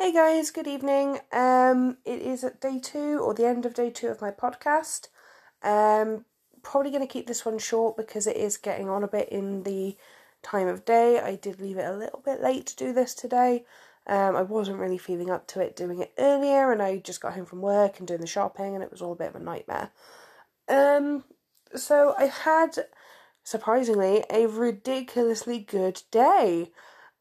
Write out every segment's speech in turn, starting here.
Hey guys, good evening. Um, it is at day two or the end of day two of my podcast. Um, probably going to keep this one short because it is getting on a bit in the time of day. I did leave it a little bit late to do this today. Um, I wasn't really feeling up to it doing it earlier, and I just got home from work and doing the shopping, and it was all a bit of a nightmare. Um, so I had surprisingly a ridiculously good day.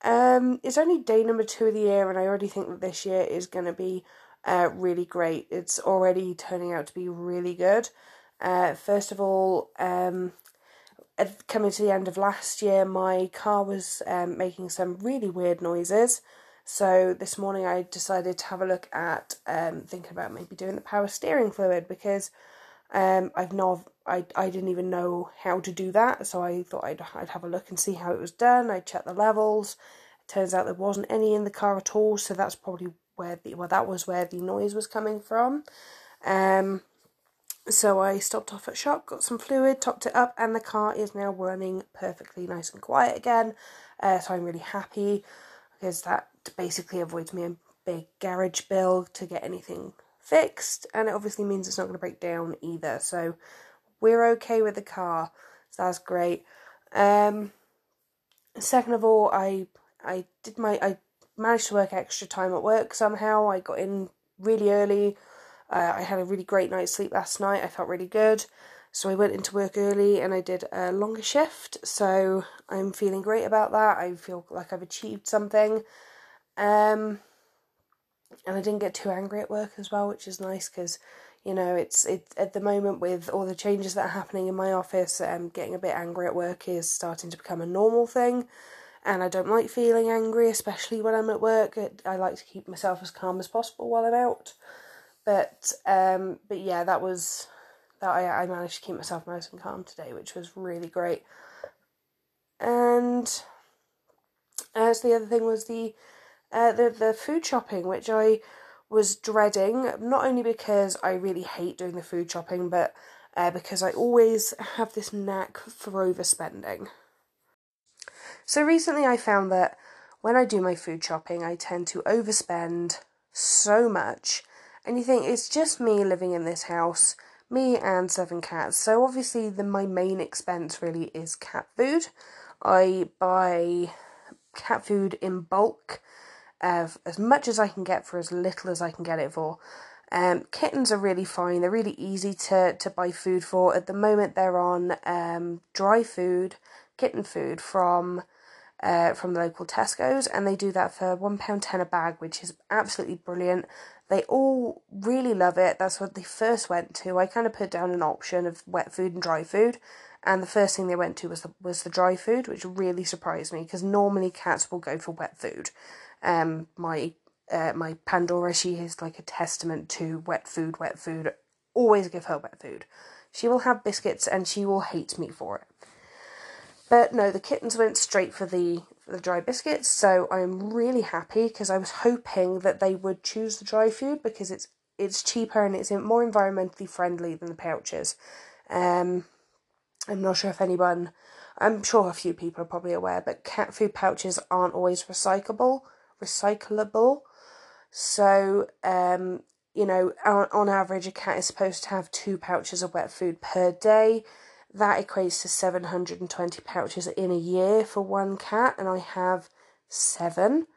Um, it's only day number two of the year, and I already think that this year is going to be uh, really great. It's already turning out to be really good. Uh, first of all, um, coming to the end of last year, my car was um, making some really weird noises. So this morning I decided to have a look at um, thinking about maybe doing the power steering fluid because um, I've not I, I didn't even know how to do that, so I thought I'd I'd have a look and see how it was done. I checked the levels. It turns out there wasn't any in the car at all, so that's probably where the well that was where the noise was coming from. Um, so I stopped off at shop, got some fluid, topped it up, and the car is now running perfectly nice and quiet again. Uh, so I'm really happy because that basically avoids me a big garage bill to get anything fixed, and it obviously means it's not going to break down either. So we're okay with the car, so that's great. Um, second of all, I I did my I managed to work extra time at work somehow. I got in really early. Uh, I had a really great night's sleep last night. I felt really good. So I went into work early and I did a longer shift. So I'm feeling great about that. I feel like I've achieved something. Um, and I didn't get too angry at work as well, which is nice because you know it's it at the moment with all the changes that are happening in my office um getting a bit angry at work is starting to become a normal thing. And I don't like feeling angry especially when I'm at work. I like to keep myself as calm as possible while I'm out. But um but yeah that was that I, I managed to keep myself nice and calm today which was really great. And as the other thing was the uh, the the food shopping which I was dreading, not only because I really hate doing the food shopping, but uh, because I always have this knack for overspending. So recently I found that when I do my food shopping, I tend to overspend so much. And you think it's just me living in this house, me and seven cats. So obviously, the my main expense really is cat food. I buy cat food in bulk of as much as I can get for as little as I can get it for. Um, kittens are really fine. They're really easy to, to buy food for. At the moment, they're on um, dry food, kitten food from uh, from the local Tesco's, and they do that for one pound ten a bag, which is absolutely brilliant. They all really love it. That's what they first went to. I kind of put down an option of wet food and dry food, and the first thing they went to was the was the dry food, which really surprised me because normally cats will go for wet food. Um, my uh, my Pandora, she is like a testament to wet food, wet food. Always give her wet food. She will have biscuits and she will hate me for it. But no, the kittens went straight for the for the dry biscuits, so I'm really happy because I was hoping that they would choose the dry food because it's it's cheaper and it's more environmentally friendly than the pouches. Um, I'm not sure if anyone, I'm sure a few people are probably aware, but cat food pouches aren't always recyclable recyclable. So, um, you know, on, on average, a cat is supposed to have two pouches of wet food per day. That equates to 720 pouches in a year for one cat, and I have seven.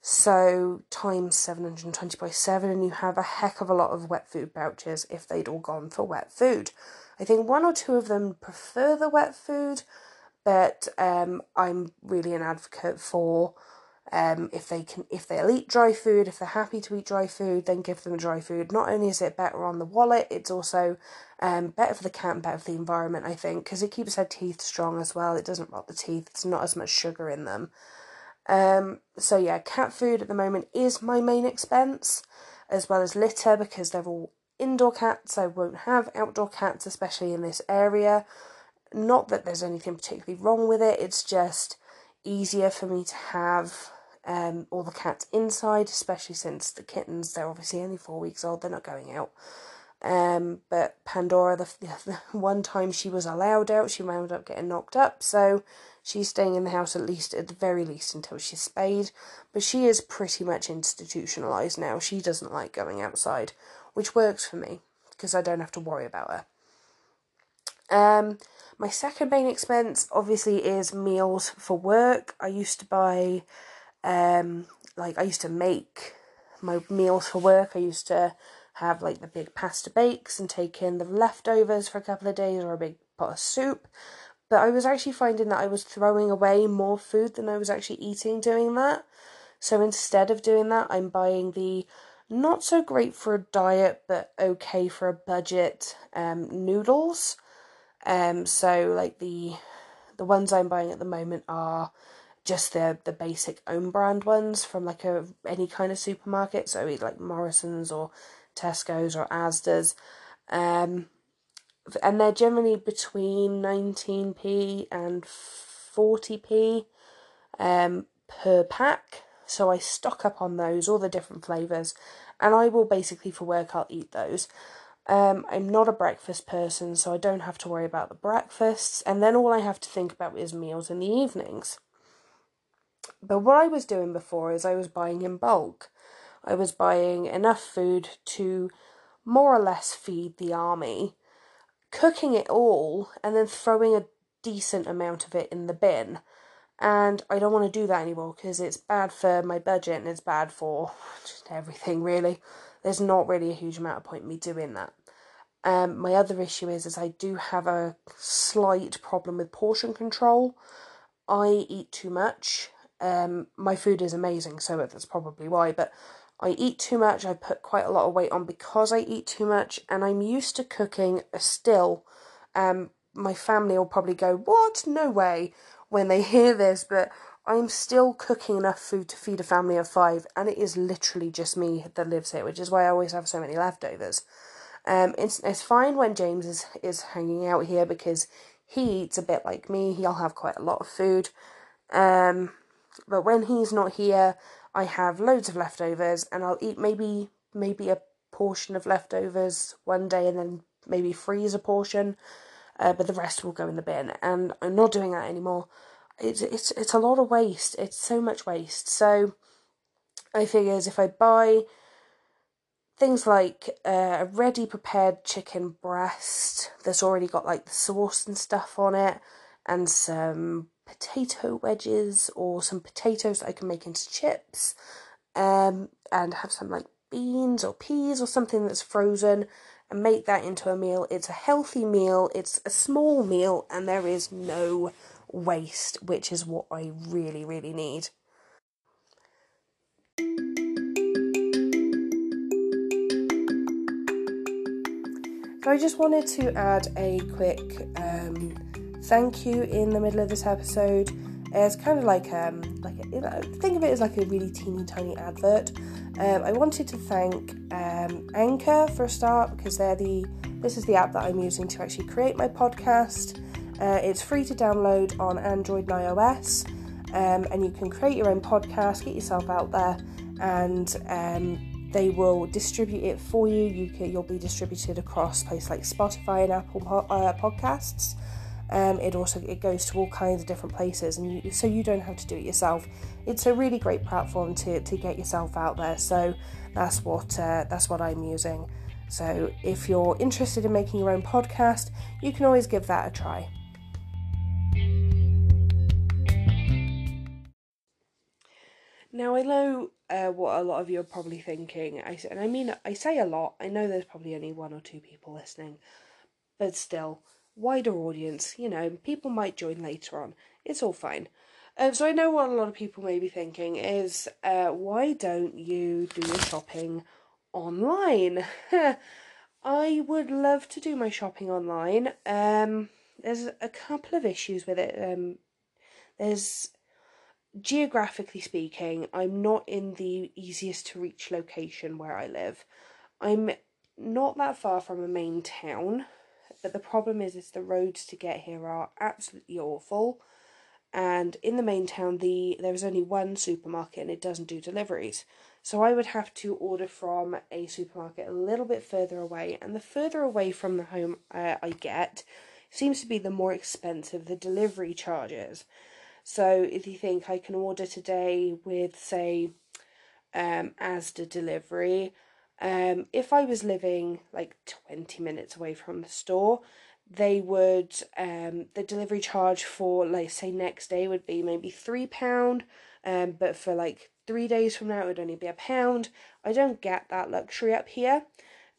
So, times 720 by 7, and you have a heck of a lot of wet food pouches if they'd all gone for wet food. I think one or two of them prefer the wet food, but um, I'm really an advocate for um, if they can, if they'll eat dry food, if they're happy to eat dry food, then give them dry food. Not only is it better on the wallet, it's also um, better for the cat and better for the environment. I think because it keeps their teeth strong as well. It doesn't rot the teeth. It's not as much sugar in them. Um, so yeah, cat food at the moment is my main expense, as well as litter because they're all indoor cats. I won't have outdoor cats, especially in this area. Not that there's anything particularly wrong with it. It's just easier for me to have um, all the cats inside, especially since the kittens, they're obviously only four weeks old, they're not going out. Um, but Pandora, the, the one time she was allowed out, she wound up getting knocked up, so She's staying in the house at least, at the very least, until she's spayed. But she is pretty much institutionalized now. She doesn't like going outside, which works for me because I don't have to worry about her. Um, my second main expense obviously is meals for work. I used to buy, um, like I used to make my meals for work. I used to have like the big pasta bakes and take in the leftovers for a couple of days or a big pot of soup. But I was actually finding that I was throwing away more food than I was actually eating doing that. So instead of doing that, I'm buying the not so great for a diet but okay for a budget um, noodles. Um, so like the the ones I'm buying at the moment are just the the basic own brand ones from like a any kind of supermarket. So like Morrison's or Tesco's or Asda's. Um, and they're generally between 19p and 40p um, per pack. So I stock up on those, all the different flavours, and I will basically for work I'll eat those. Um, I'm not a breakfast person, so I don't have to worry about the breakfasts, and then all I have to think about is meals in the evenings. But what I was doing before is I was buying in bulk. I was buying enough food to more or less feed the army, cooking it all, and then throwing a decent amount of it in the bin. And I don't want to do that anymore because it's bad for my budget and it's bad for just everything, really. There's not really a huge amount of point in me doing that. Um, my other issue is, is I do have a slight problem with portion control. I eat too much. Um, my food is amazing, so that's probably why. But I eat too much. I put quite a lot of weight on because I eat too much, and I'm used to cooking still. Um, my family will probably go, "What? No way!" when they hear this, but I'm still cooking enough food to feed a family of five, and it is literally just me that lives here, which is why I always have so many leftovers. Um, it's it's fine when James is is hanging out here because he eats a bit like me. He'll have quite a lot of food. Um, but when he's not here, I have loads of leftovers and I'll eat maybe maybe a portion of leftovers one day and then maybe freeze a portion, uh, but the rest will go in the bin. And I'm not doing that anymore. It's it's it's a lot of waste. It's so much waste. So I figures if I buy things like uh, a ready prepared chicken breast that's already got like the sauce and stuff on it, and some potato wedges or some potatoes that I can make into chips, um, and have some like beans or peas or something that's frozen and make that into a meal. It's a healthy meal, it's a small meal, and there is no waste, which is what I really, really need. So I just wanted to add a quick um, thank you in the middle of this episode. It's kind of like um like a, think of it as like a really teeny tiny advert. Um, I wanted to thank um, Anchor for a start because they're the this is the app that I'm using to actually create my podcast. Uh, it's free to download on Android and iOS, um, and you can create your own podcast, get yourself out there, and um, they will distribute it for you. You can, you'll be distributed across places like Spotify and Apple uh, Podcasts. Um, it also it goes to all kinds of different places, and you, so you don't have to do it yourself. It's a really great platform to, to get yourself out there. So that's what uh, that's what I'm using. So if you're interested in making your own podcast, you can always give that a try. Now I know uh, what a lot of you are probably thinking. I and I mean I say a lot. I know there's probably only one or two people listening, but still wider audience. You know, people might join later on. It's all fine. Um, so I know what a lot of people may be thinking is, uh, why don't you do your shopping online? I would love to do my shopping online. Um, there's a couple of issues with it. Um, there's geographically speaking, I'm not in the easiest to reach location where I live. I'm not that far from a main town, but the problem is, is the roads to get here are absolutely awful. And in the main town, the there is only one supermarket and it doesn't do deliveries. So I would have to order from a supermarket a little bit further away, and the further away from the home uh, I get, seems to be the more expensive the delivery charges. So if you think I can order today with, say, um, Asda delivery, um, if I was living like 20 minutes away from the store, they would, um, the delivery charge for, like, say, next day would be maybe £3, um, but for like three days from now, it would only be a pound. I don't get that luxury up here.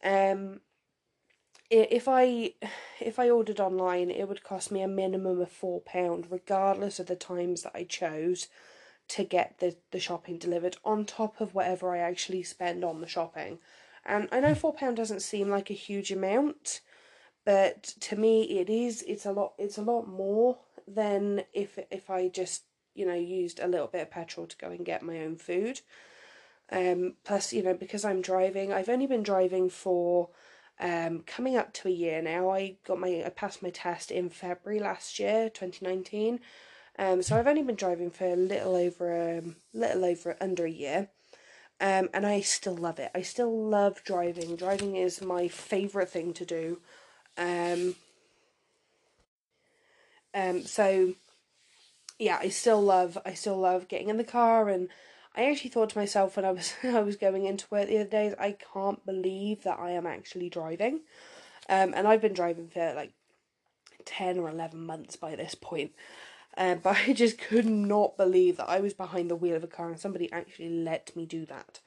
Um, if I if I ordered online, it would cost me a minimum of four pound, regardless of the times that I chose to get the the shopping delivered, on top of whatever I actually spend on the shopping. And I know four pound doesn't seem like a huge amount, but to me it is. It's a lot. It's a lot more than if if I just you know used a little bit of petrol to go and get my own food. Um, plus, you know, because I'm driving, I've only been driving for um, coming up to a year now. I got my I passed my test in February last year, twenty nineteen. Um, so I've only been driving for a little over um, little over under a year. Um, and I still love it. I still love driving. Driving is my favorite thing to do. Um, um, so yeah, I still love I still love getting in the car and I actually thought to myself when I was I was going into work the other days, I can't believe that I am actually driving. Um, and I've been driving for like ten or eleven months by this point. Um, but I just could not believe that I was behind the wheel of a car and somebody actually let me do that.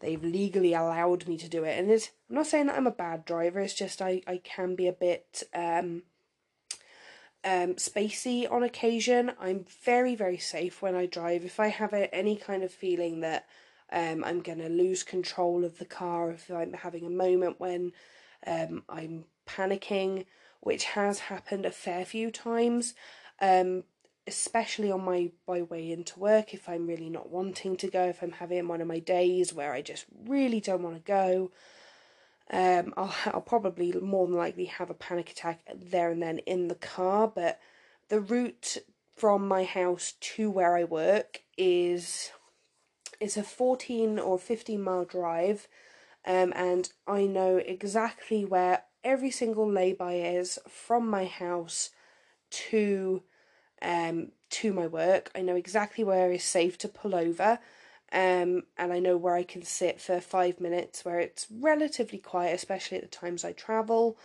They've legally allowed me to do it, and it's. I'm not saying that I'm a bad driver. It's just I I can be a bit um um, spacey on occasion. I'm very, very safe when I drive. If I have a, any kind of feeling that um, I'm going to lose control of the car, if I'm having a moment when um, I'm panicking, which has happened a fair few times, um, especially on my, my way into work, if I'm really not wanting to go, if I'm having one of my days where I just really don't want to go, um, I'll, I'll probably more than likely have a panic attack there and then in the car, but the route from my house to where I work is it's a 14 or 15 mile drive um, and I know exactly where every single lay-by is from my house to um to my work. I know exactly where is safe to pull over um, and I know where I can sit for five minutes where it's relatively quiet, especially at the times I travel,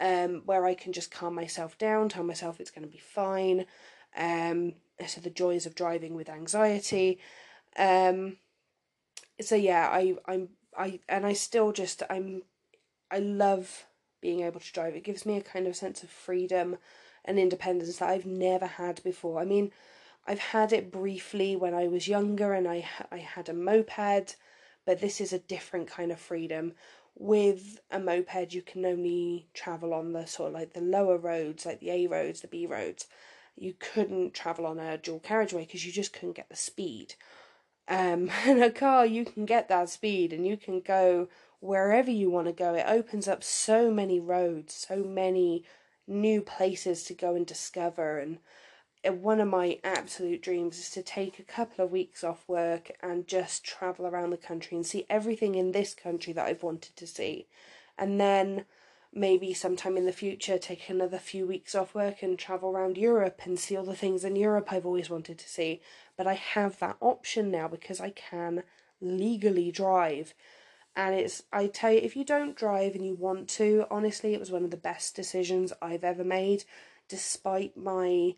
um, where I can just calm myself down, tell myself it's going to be fine. Um, so the joys of driving with anxiety. Um, so yeah, I I'm I and I still just I'm I love being able to drive. It gives me a kind of sense of freedom and independence that I've never had before. I mean, I've had it briefly when I was younger and I I had a moped, but this is a different kind of freedom. With a moped, you can only travel on the sort of like the lower roads, like the A roads, the B roads. You couldn't travel on a dual carriageway because you just couldn't get the speed. Um, in a car, you can get that speed and you can go wherever you want to go. It opens up so many roads, so many new places to go and discover and uh, one of my absolute dreams is to take a couple of weeks off work and just travel around the country and see everything in this country that I've wanted to see. And then maybe sometime in the future take another few weeks off work and travel around Europe and see all the things in Europe I've always wanted to see. But I have that option now because I can legally drive. And it's, I tell you, if you don't drive and you want to, honestly, it was one of the best decisions I've ever made, despite my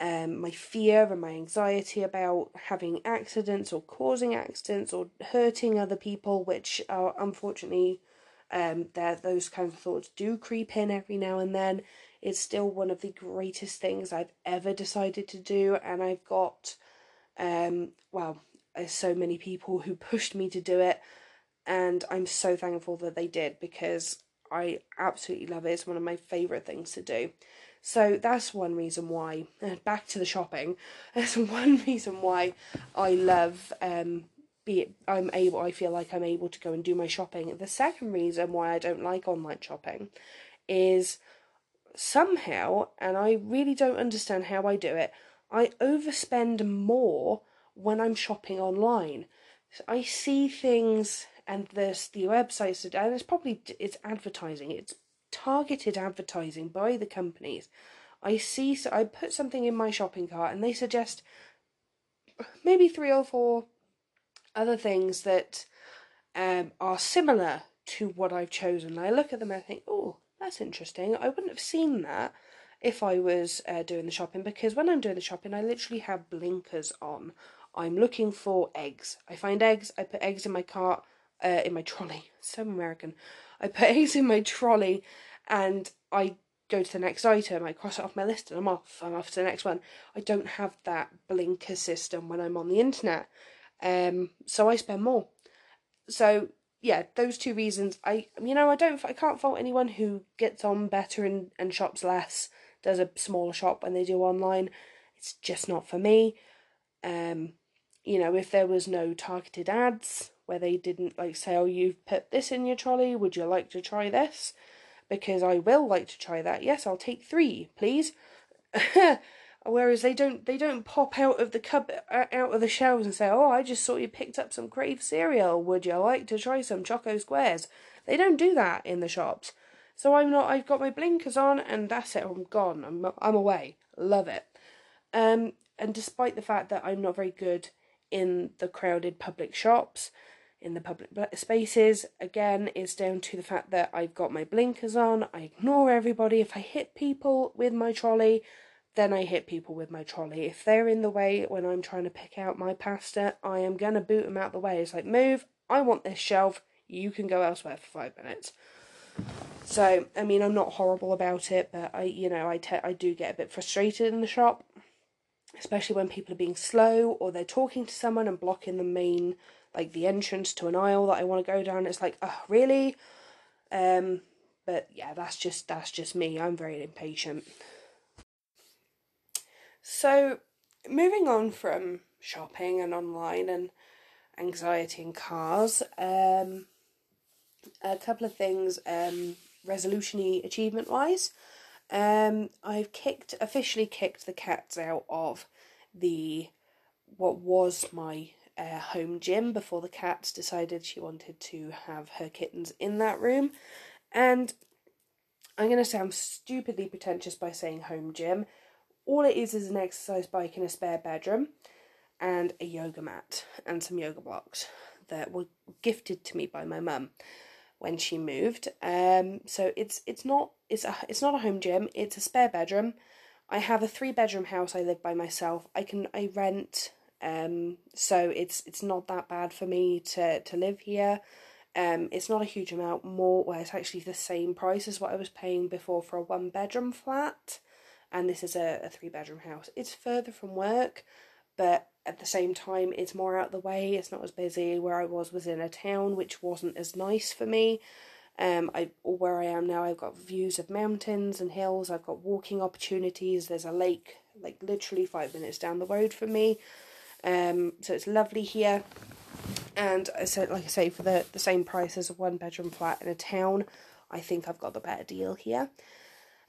um, my fear and my anxiety about having accidents or causing accidents or hurting other people, which are unfortunately um, there those kinds of thoughts do creep in every now and then. It's still one of the greatest things I've ever decided to do, and I've got um, well, so many people who pushed me to do it, and I'm so thankful that they did because I absolutely love it. It's one of my favourite things to do. So that's one reason why. Back to the shopping. That's one reason why I love um be it, I'm able I feel like I'm able to go and do my shopping. The second reason why I don't like online shopping is somehow, and I really don't understand how I do it, I overspend more when I'm shopping online. I see things and there's the websites and it's probably it's advertising. It's targeted advertising by the companies. I see, so I put something in my shopping cart and they suggest maybe three or four other things that um, are similar to what I've chosen. I look at them and I think, oh, that's interesting. I wouldn't have seen that if I was uh, doing the shopping because when I'm doing the shopping, I literally have blinkers on. I'm looking for eggs. I find eggs, I put eggs in my cart, uh, in my trolley. So American. I put eggs in my trolley and I go to the next item, I cross it off my list and I'm off. I'm off to the next one. I don't have that blinker system when I'm on the internet. Um, so I spend more. So yeah, those two reasons. I you know I don't I can't fault anyone who gets on better and and shops less, does a smaller shop when they do online. It's just not for me. Um, you know, if there was no targeted ads where they didn't like say, "Oh, you've put this in your trolley. Would you like to try this?" Because I will like to try that. Yes, I'll take three, please. Whereas they don't they don't pop out of the cub uh, out of the shelves and say, "Oh, I just saw you picked up some Krave cereal. Would you like to try some Choco Squares?" They don't do that in the shops. So I'm not. I've got my blinkers on, and that's it. I'm gone. I'm I'm away. Love it. Um, and despite the fact that I'm not very good in the crowded public shops, in the public spaces, again, it's down to the fact that I've got my blinkers on. I ignore everybody. If I hit people with my trolley, then I hit people with my trolley. If they're in the way when I'm trying to pick out my pasta, I am going to boot them out the way. It's like, move, I want this shelf, you can go elsewhere for five minutes. So, I mean, I'm not horrible about it, but I, you know, I, te- I do get a bit frustrated in the shop, especially when people are being slow or they're talking to someone and blocking the main, like the entrance to an aisle that I want to go down. It's like, oh, really? Um, but yeah, that's just that's just me. I'm very impatient. So, moving on from shopping and online and anxiety in cars, um, a couple of things um, resolution achievement wise. Um, I've kicked officially kicked the cats out of the what was my home gym before the cats decided she wanted to have her kittens in that room, and I'm going to sound stupidly pretentious by saying home gym. All it is is an exercise bike in a spare bedroom and a yoga mat and some yoga blocks that were gifted to me by my mum when she moved. Um, so it's it's not it's a it's not a home gym. It's a spare bedroom. I have a three bedroom house. I live by myself. I can I rent. Um, so it's it's not that bad for me to to live here. Um, it's not a huge amount more. Well, it's actually the same price as what I was paying before for a one bedroom flat and this is a, a three bedroom house. It's further from work, but at the same time, it's more out the way. It's not as busy. Where I was was in a town, which wasn't as nice for me. Um, I where I am now, I've got views of mountains and hills. I've got walking opportunities. There's a lake, like literally five minutes down the road from me. Um, so it's lovely here. And I said, like I say, for the the same price as a one bedroom flat in a town, I think I've got the better deal here.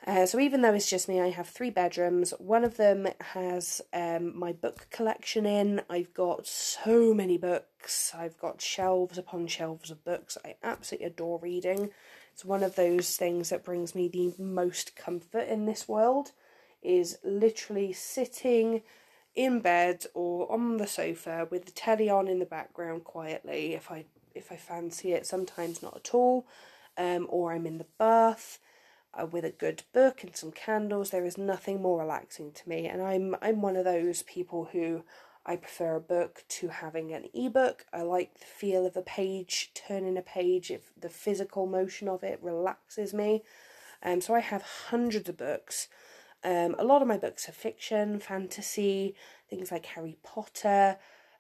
Uh, so even though it's just me, I have three bedrooms. One of them has um, my book collection in. I've got so many books. I've got shelves upon shelves of books. I absolutely adore reading. It's one of those things that brings me the most comfort in this world. Is literally sitting in bed or on the sofa with the telly on in the background quietly. If I if I fancy it, sometimes not at all. Um, or I'm in the bath uh, with a good book and some candles. There is nothing more relaxing to me, and I'm I'm one of those people who I prefer a book to having an ebook. I like the feel of a page, turning a page. If the physical motion of it relaxes me, um, so I have hundreds of books. Um, a lot of my books are fiction, fantasy, things like Harry Potter.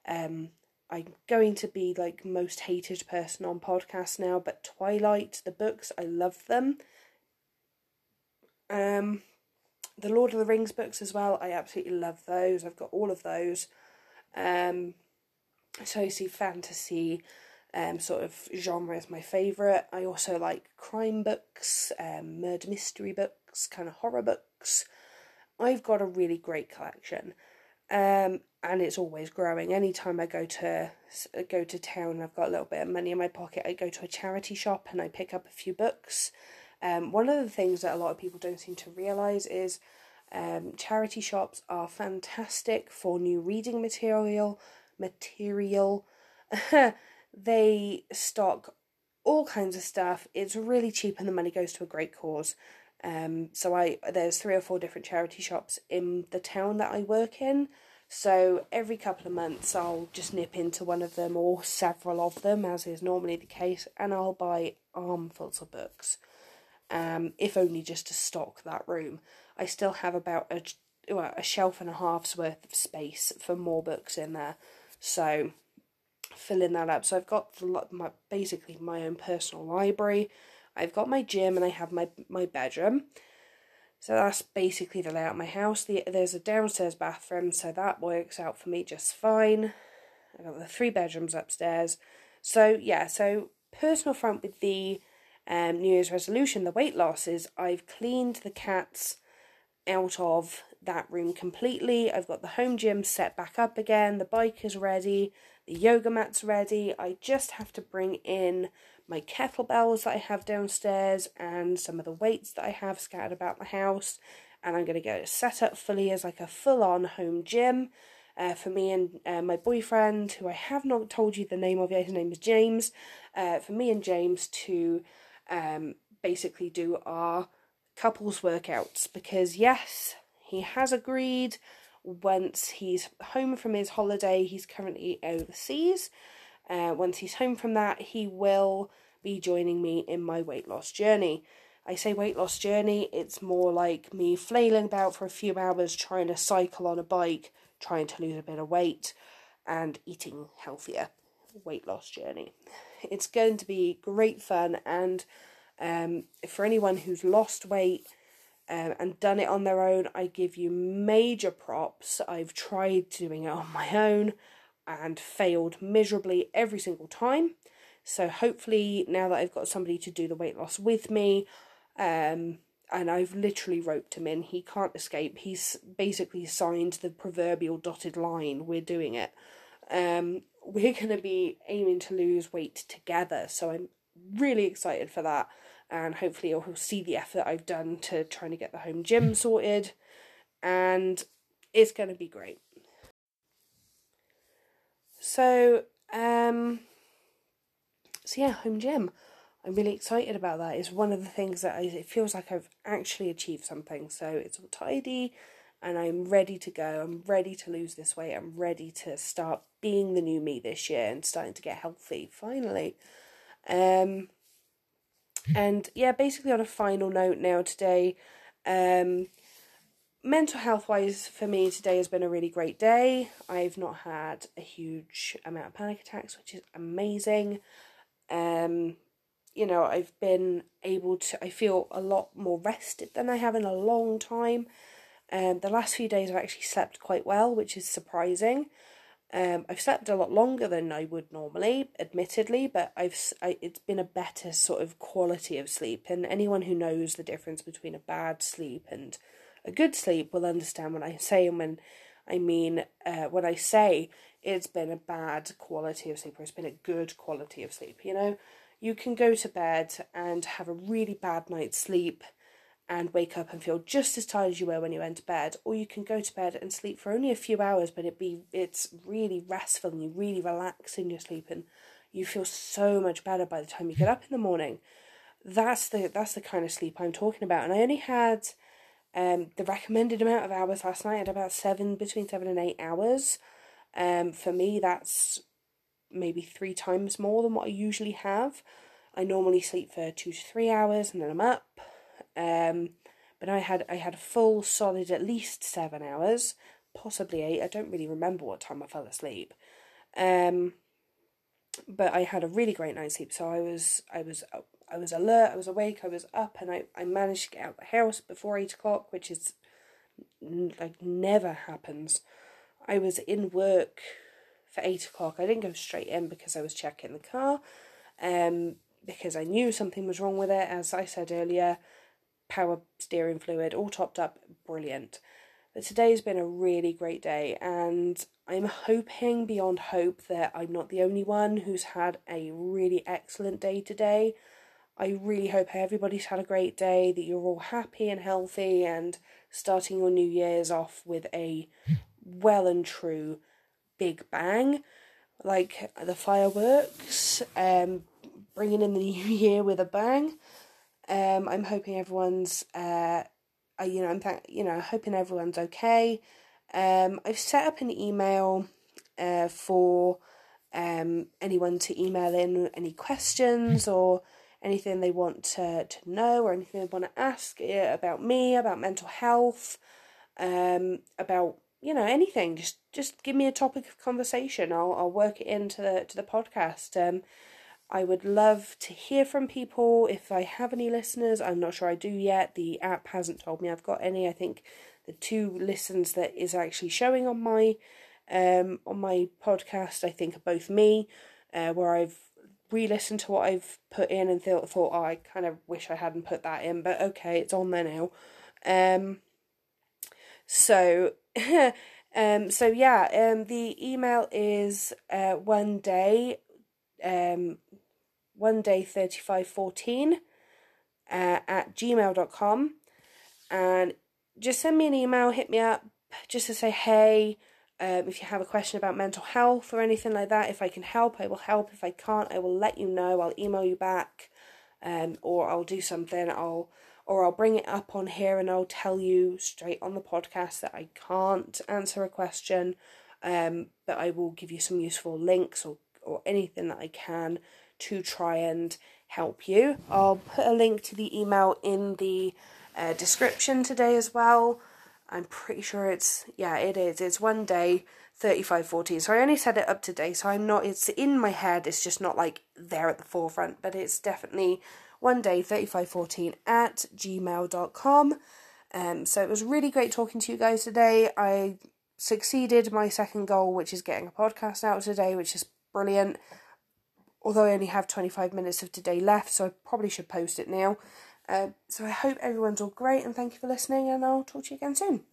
Um, I'm going to be like most hated person on podcast now, but Twilight, the books, I love them. Um, the Lord of the Rings books as well. I absolutely love those. I've got all of those. Um, so you see fantasy um, sort of genre is my favourite. I also like crime books, um, murder mystery books, kind of horror books. I've got a really great collection, um, and it's always growing. Anytime I go to go to town, I've got a little bit of money in my pocket. I go to a charity shop and I pick up a few books. Um, one of the things that a lot of people don't seem to realise is Um, charity shops are fantastic for new reading material. Material. they stock all kinds of stuff. It's really cheap and the money goes to a great cause. Um, so I there's three or four different charity shops in the town that I work in. So every couple of months I'll just nip into one of them or several of them, as is normally the case, and I'll buy armfuls of books. Um, if only just to stock that room. I still have about a well, a shelf and a half's worth of space for more books in there. So filling that up. So I've got the, my basically my own personal library. I've got my gym and I have my my bedroom. So that's basically the layout of my house. The, there's a downstairs bathroom, so that works out for me just fine. I've got the three bedrooms upstairs. So yeah, so personal front with the um, New Year's resolution, the weight loss is I've cleaned the cats out of that room completely. I've got the home gym set back up again. The bike is ready. The yoga mat's ready. I just have to bring in my kettlebells that I have downstairs and some of the weights that I have scattered about the house. And I'm going to get it set up fully as like a full on home gym uh, for me and uh, my boyfriend, who I have not told you the name of yet. His name is James. Uh, for me and James to um, basically do our couples workouts because, yes, he has agreed once he's home from his holiday, he's currently overseas. Uh, once he's home from that, he will be joining me in my weight loss journey. I say weight loss journey, it's more like me flailing about for a few hours trying to cycle on a bike, trying to lose a bit of weight, and eating healthier. Weight loss journey. It's going to be great fun, and um, for anyone who's lost weight um, and done it on their own, I give you major props. I've tried doing it on my own and failed miserably every single time. So hopefully now that I've got somebody to do the weight loss with me, um, and I've literally roped him in, he can't escape. He's basically signed the proverbial dotted line. We're doing it. Um, we're going to be aiming to lose weight together, so I'm really excited for that. And hopefully, you'll see the effort I've done to trying to get the home gym sorted, and it's going to be great. So, um, so yeah, home gym. I'm really excited about that. It's one of the things that I, it feels like I've actually achieved something. So it's all tidy and I'm ready to go. I'm ready to lose this weight. I'm ready to start being the new me this year and starting to get healthy finally. Um, and yeah, basically on a final note now today, um, mental health wise for me today has been a really great day. I've not had a huge amount of panic attacks which is amazing. Um you know i've been able to i feel a lot more rested than i have in a long time. Um the last few days i've actually slept quite well which is surprising. Um i've slept a lot longer than i would normally admittedly but i've I, it's been a better sort of quality of sleep. And anyone who knows the difference between a bad sleep and a good sleep will understand what I say and when I mean uh, when I say it's been a bad quality of sleep or it's been a good quality of sleep. You know, you can go to bed and have a really bad night's sleep and wake up and feel just as tired as you were when you went to bed, or you can go to bed and sleep for only a few hours, but it be it's really restful and you really relax in your sleep and you feel so much better by the time you get up in the morning. That's the that's the kind of sleep I'm talking about. And I only had um, the recommended amount of hours last night at about seven, between seven and eight hours. Um, for me, that's maybe three times more than what I usually have. I normally sleep for two to three hours and then I'm up. Um, but I had I had a full solid at least seven hours, possibly eight. I don't really remember what time I fell asleep. Um, but I had a really great night's sleep, so I was I was I was alert, I was awake, I was up, and I, I managed to get out of the house before eight o'clock, which is like never happens. I was in work for eight o'clock. I didn't go straight in because I was checking the car, um, because I knew something was wrong with it. As I said earlier, power steering fluid all topped up, brilliant. But today's been a really great day, and I'm hoping beyond hope that I'm not the only one who's had a really excellent day today. I really hope everybody's had a great day, that you're all happy and healthy and starting your New Year's off with a well and true big bang, like the fireworks, um, bringing in the new year with a bang. Um, I'm hoping everyone's, uh, uh, you know, I'm th- you know, hoping everyone's okay. Um, I've set up an email, uh, for um anyone to email in any questions or anything they want to, to know or anything they want to ask about me, about mental health, um, about you know anything. Just just give me a topic of conversation. I'll I'll work it into the to the podcast. Um, I would love to hear from people if I have any listeners. I'm not sure I do yet. The app hasn't told me I've got any. I think the two listens that is actually showing on my um on my podcast I think are both me, uh, where I've re-listened to what I've put in and thought thought oh, I kind of wish I hadn't put that in, but okay, it's on there now. Um, so, um, so yeah, um, the email is uh one day, um, one day thirty five fourteen, uh, at gmail.com and just send me an email, hit me up, just to say hey. Um, if you have a question about mental health or anything like that, if I can help, I will help. If I can't, I will let you know. I'll email you back, um, or I'll do something. I'll or I'll bring it up on here and I'll tell you straight on the podcast that I can't answer a question, um, but I will give you some useful links or or anything that I can to try and help you. I'll put a link to the email in the uh, description today as well. I'm pretty sure it's yeah, it is. It's one day thirty five fourteen. So I only set it up today, so I'm not it's in my head, it's just not like there at the forefront, but it's definitely one day thirty five fourteen at gmail.com. Um so it was really great talking to you guys today. I succeeded my second goal, which is getting a podcast out today, which is brilliant. Although I only have 25 minutes of today left, so I probably should post it now. Uh, so I hope everyone's all great and thank you for listening, and I'll talk to you again soon.